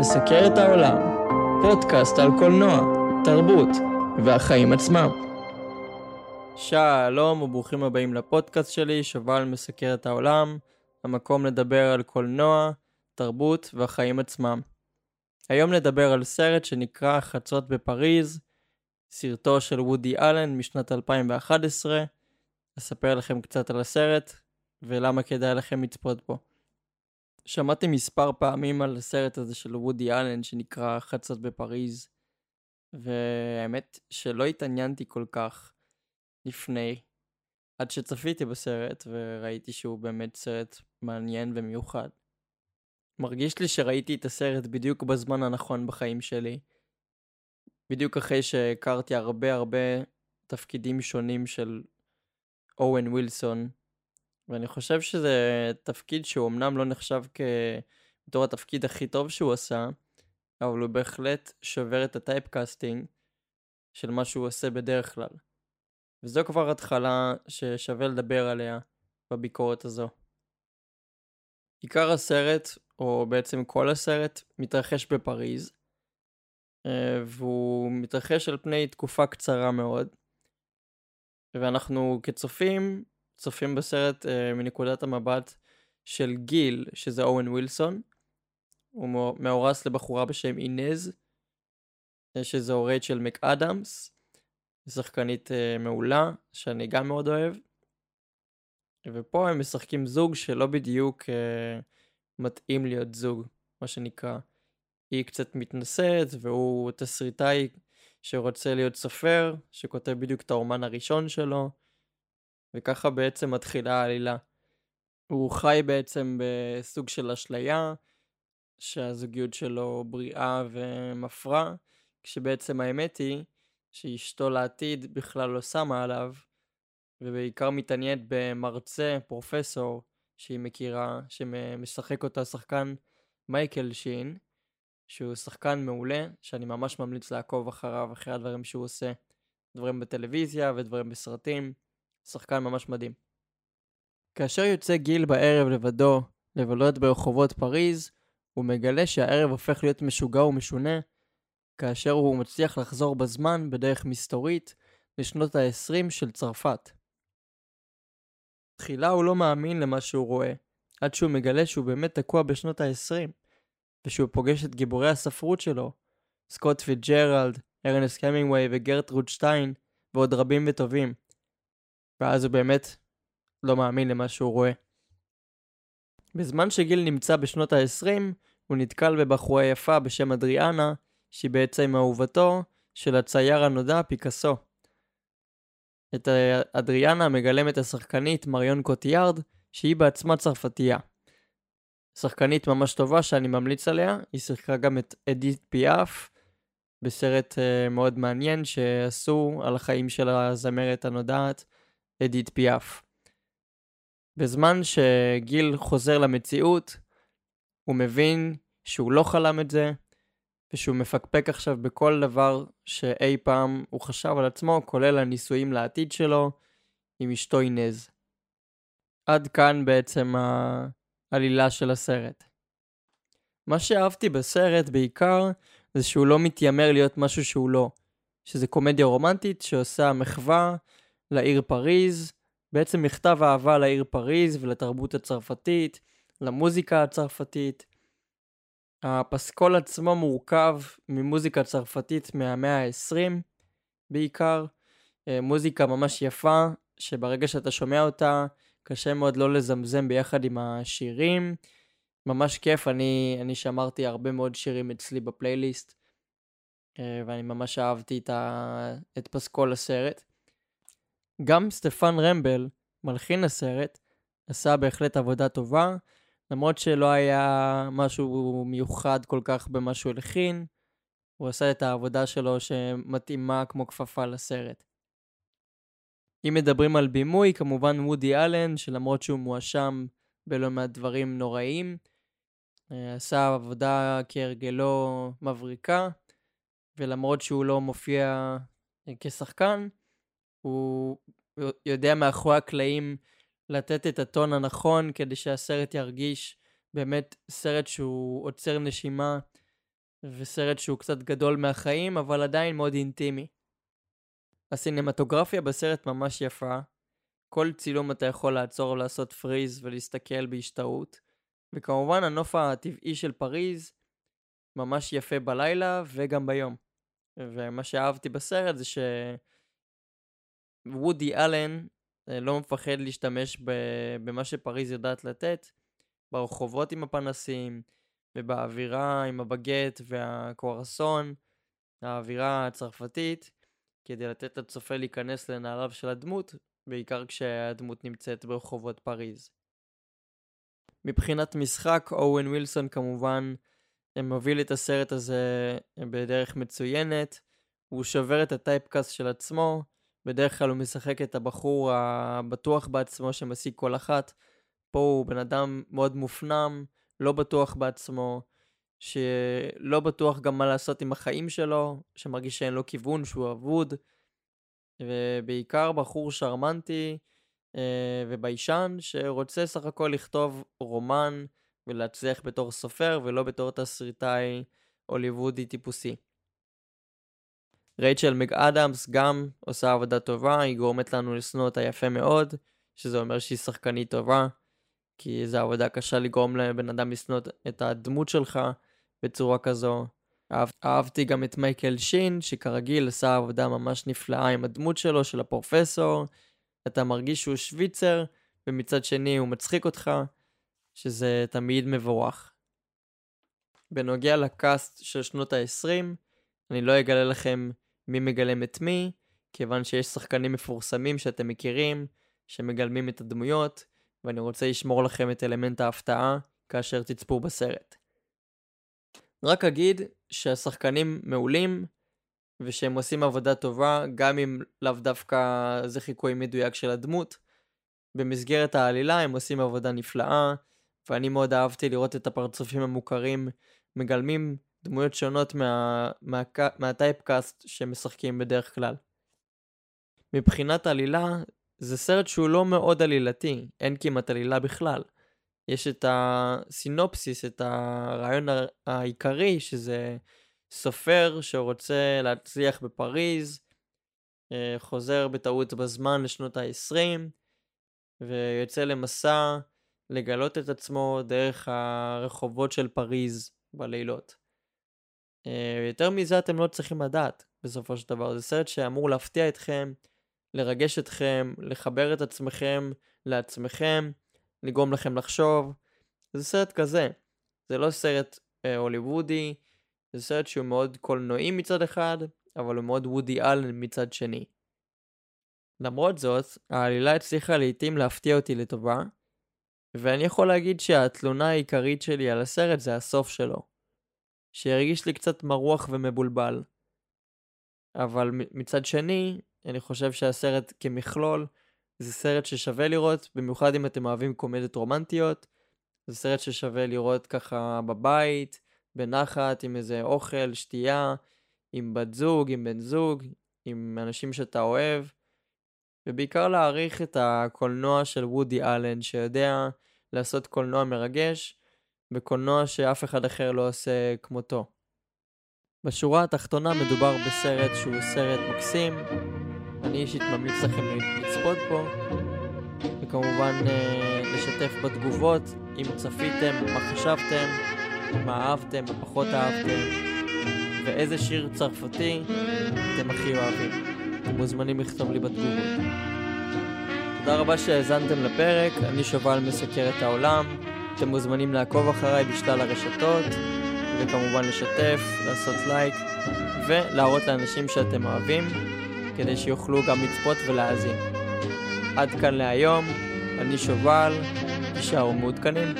מסקר את העולם, פודקאסט על קולנוע, תרבות והחיים עצמם. שלום וברוכים הבאים לפודקאסט שלי, שובל מסקר את העולם, המקום לדבר על קולנוע, תרבות והחיים עצמם. היום נדבר על סרט שנקרא חצות בפריז, סרטו של וודי אלן משנת 2011. אספר לכם קצת על הסרט ולמה כדאי לכם לצפות בו. שמעתי מספר פעמים על הסרט הזה של וודי אלן שנקרא חצות בפריז, והאמת שלא התעניינתי כל כך לפני, עד שצפיתי בסרט וראיתי שהוא באמת סרט מעניין ומיוחד. מרגיש לי שראיתי את הסרט בדיוק בזמן הנכון בחיים שלי, בדיוק אחרי שהכרתי הרבה הרבה תפקידים שונים של אוון ווילסון, ואני חושב שזה תפקיד שהוא אמנם לא נחשב בתור התפקיד הכי טוב שהוא עשה, אבל הוא בהחלט שובר את ה typecasting של מה שהוא עושה בדרך כלל. וזו כבר התחלה ששווה לדבר עליה בביקורת הזו. עיקר הסרט, או בעצם כל הסרט, מתרחש בפריז, אה, והוא מתרחש על פני תקופה קצרה מאוד, ואנחנו כצופים צופים בסרט uh, מנקודת המבט של גיל, שזה אוהן ווילסון. הוא מאורס לבחורה בשם אינז, אה, שזו רייצ'ל מקאדמס, שחקנית uh, מעולה, שאני גם מאוד אוהב. ופה הם משחקים זוג שלא בדיוק uh, מתאים להיות זוג, מה שנקרא. היא קצת מתנשאת, והוא תסריטאי שרוצה להיות סופר, שכותב בדיוק את האומן הראשון שלו. וככה בעצם מתחילה העלילה. הוא חי בעצם בסוג של אשליה, שהזוגיות שלו בריאה ומפרה, כשבעצם האמת היא שאשתו לעתיד בכלל לא שמה עליו, ובעיקר מתעניינת במרצה, פרופסור, שהיא מכירה, שמשחק אותה שחקן מייקל שין, שהוא שחקן מעולה, שאני ממש ממליץ לעקוב אחריו, אחרי הדברים שהוא עושה. דברים בטלוויזיה ודברים בסרטים. שחקן ממש מדהים. כאשר יוצא גיל בערב לבדו לבלות ברחובות פריז, הוא מגלה שהערב הופך להיות משוגע ומשונה, כאשר הוא מצליח לחזור בזמן בדרך מסתורית לשנות ה-20 של צרפת. תחילה הוא לא מאמין למה שהוא רואה, עד שהוא מגלה שהוא באמת תקוע בשנות ה-20, ושהוא פוגש את גיבורי הספרות שלו, סקוט פיצג'רלד, ארנסט קמינגווי וגרטרוד שטיין, ועוד רבים וטובים, ואז הוא באמת לא מאמין למה שהוא רואה. בזמן שגיל נמצא בשנות ה-20, הוא נתקל בבחורה יפה בשם אדריאנה, שהיא בעצם אהובתו של הצייר הנודע פיקאסו. את אדריאנה מגלמת השחקנית מריון קוטיארד, שהיא בעצמה צרפתייה. שחקנית ממש טובה שאני ממליץ עליה, היא שיחקה גם את אדית פיאף בסרט uh, מאוד מעניין שעשו על החיים של הזמרת הנודעת אדית פיאף. בזמן שגיל חוזר למציאות, הוא מבין שהוא לא חלם את זה, ושהוא מפקפק עכשיו בכל דבר שאי פעם הוא חשב על עצמו, כולל הנישואים לעתיד שלו עם אשתו אינז. עד כאן בעצם העלילה של הסרט. מה שאהבתי בסרט בעיקר, זה שהוא לא מתיימר להיות משהו שהוא לא. שזה קומדיה רומנטית שעושה מחווה לעיר פריז, בעצם מכתב אהבה לעיר פריז ולתרבות הצרפתית, למוזיקה הצרפתית. הפסקול עצמו מורכב ממוזיקה צרפתית מהמאה ה-20 בעיקר, אה, מוזיקה ממש יפה, שברגע שאתה שומע אותה, קשה מאוד לא לזמזם ביחד עם השירים. ממש כיף, אני, אני שמרתי הרבה מאוד שירים אצלי בפלייליסט, אה, ואני ממש אהבתי את, ה, את פסקול הסרט. גם סטפן רמבל, מלחין הסרט, עשה בהחלט עבודה טובה, למרות שלא היה משהו מיוחד כל כך במה שהוא הלחין, הוא עשה את העבודה שלו שמתאימה כמו כפפה לסרט. אם מדברים על בימוי, כמובן וודי אלן, שלמרות שהוא מואשם בלא מעט דברים נוראים, אה, עשה עבודה כהרגלו מבריקה, ולמרות שהוא לא מופיע אה, כשחקן, הוא יודע מאחורי הקלעים לתת את הטון הנכון כדי שהסרט ירגיש באמת סרט שהוא עוצר נשימה, וסרט שהוא קצת גדול מהחיים, אבל עדיין מאוד אינטימי. הסינמטוגרפיה בסרט ממש יפה. כל צילום אתה יכול לעצור ולעשות פריז ולהסתכל בהשתאות. וכמובן הנוף הטבעי של פריז ממש יפה בלילה וגם ביום. ומה שאהבתי בסרט זה שוודי אלן אה, לא מפחד להשתמש במה שפריז יודעת לתת, ברחובות עם הפנסים, ובאווירה עם הבגט והקוארסון, האווירה הצרפתית, כדי לתת לצופה להיכנס לנעליו של הדמות, בעיקר כשהדמות נמצאת ברחובות פריז. מבחינת משחק, אוהן ווילסון כמובן מוביל את הסרט הזה בדרך מצוינת, הוא שובר את הטייפקאסט של עצמו, בדרך כלל הוא משחק את הבחור הבטוח בעצמו שמשיג כל אחת, פה הוא בן אדם מאוד מופנם, לא בטוח בעצמו, שלא בטוח גם מה לעשות עם החיים שלו, שמרגיש שאין לו כיוון, שהוא אבוד, ובעיקר בחור שרמנטי אה, וביישן, שרוצה סך הכל לכתוב רומן ולהצליח בתור סופר ולא בתור תסריטאי הוליוודי טיפוסי. רייצ'ל מג אדמס גם עושה עבודה טובה, היא גורמת לנו לשנוא אותה יפה מאוד, שזה אומר שהיא שחקנית טובה. כי זו עבודה קשה לגרום לבן אדם לשנוא את הדמות שלך בצורה כזו. אהב, אהבתי גם את מייקל שין, שכרגיל עשה עבודה ממש נפלאה עם הדמות שלו, של הפרופסור. אתה מרגיש שהוא שוויצר, ומצד שני הוא מצחיק אותך, שזה תמיד מבורך. בנוגע לקאסט של שנות ה-20, אני לא אגלה לכם מי מגלם את מי, כיוון שיש שחקנים מפורסמים שאתם מכירים, שמגלמים את הדמויות, ואני רוצה לשמור לכם את אלמנט ההפתעה כאשר תצפו בסרט. רק אגיד שהשחקנים מעולים ושהם עושים עבודה טובה גם אם לאו דווקא זה חיקוי מדויק של הדמות. במסגרת העלילה הם עושים עבודה נפלאה ואני מאוד אהבתי לראות את הפרצופים המוכרים מגלמים דמויות שונות מה, מה, מהטייפקאסט שהם משחקים בדרך כלל. מבחינת עלילה זה סרט שהוא לא מאוד עלילתי, אין כמעט עלילה בכלל. יש את הסינופסיס, את הרעיון העיקרי, שזה סופר שרוצה להצליח בפריז, אה, חוזר בטעות בזמן לשנות ה-20, ויוצא למסע לגלות את עצמו דרך הרחובות של פריז בלילות. אה, יותר מזה אתם לא צריכים לדעת, בסופו של דבר. זה סרט שאמור להפתיע אתכם, לרגש אתכם, לחבר את עצמכם לעצמכם, לגרום לכם לחשוב. זה סרט כזה. זה לא סרט אה, הוליוודי, זה סרט שהוא מאוד קולנועי מצד אחד, אבל הוא מאוד וודי אלן מצד שני. למרות זאת, העלילה הצליחה לעיתים להפתיע אותי לטובה, ואני יכול להגיד שהתלונה העיקרית שלי על הסרט זה הסוף שלו. שהרגיש לי קצת מרוח ומבולבל. אבל מצד שני, אני חושב שהסרט כמכלול זה סרט ששווה לראות, במיוחד אם אתם אוהבים קומדיות רומנטיות. זה סרט ששווה לראות ככה בבית, בנחת, עם איזה אוכל, שתייה, עם בת זוג, עם בן זוג, עם אנשים שאתה אוהב. ובעיקר להעריך את הקולנוע של וודי אלן, שיודע לעשות קולנוע מרגש, וקולנוע שאף אחד אחר לא עושה כמותו. בשורה התחתונה מדובר בסרט שהוא סרט מקסים, אני אישית ממליץ לכם לצפות בו, וכמובן אה, לשתף בתגובות אם צפיתם, מה חשבתם, מה אהבתם, מה פחות אהבתם, ואיזה שיר צרפתי אתם הכי אוהבים. אתם מוזמנים לכתוב לי בתגובות. תודה רבה שהאזנתם לפרק, אני שובל מסקר את העולם, אתם מוזמנים לעקוב אחריי בשלל הרשתות, וכמובן לשתף, לעשות לייק, ולהראות לאנשים שאתם אוהבים. כדי שיוכלו גם לצפות ולהאזין. עד כאן להיום, אני שובל, תישארו מעודכנים.